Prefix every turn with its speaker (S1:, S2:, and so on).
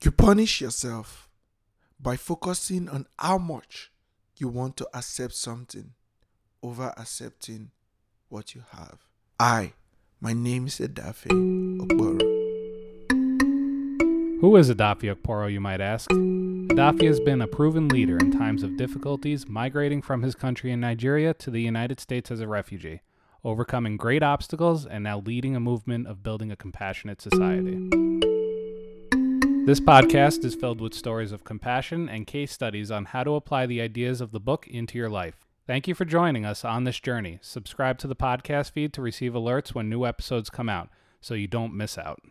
S1: You punish yourself by focusing on how much you want to accept something over accepting what you have. I, my name is Edafe Okporo.
S2: Who is Edafe Okporo, you might ask? Edafe has been a proven leader in times of difficulties, migrating from his country in Nigeria to the United States as a refugee, overcoming great obstacles, and now leading a movement of building a compassionate society. This podcast is filled with stories of compassion and case studies on how to apply the ideas of the book into your life. Thank you for joining us on this journey. Subscribe to the podcast feed to receive alerts when new episodes come out so you don't miss out.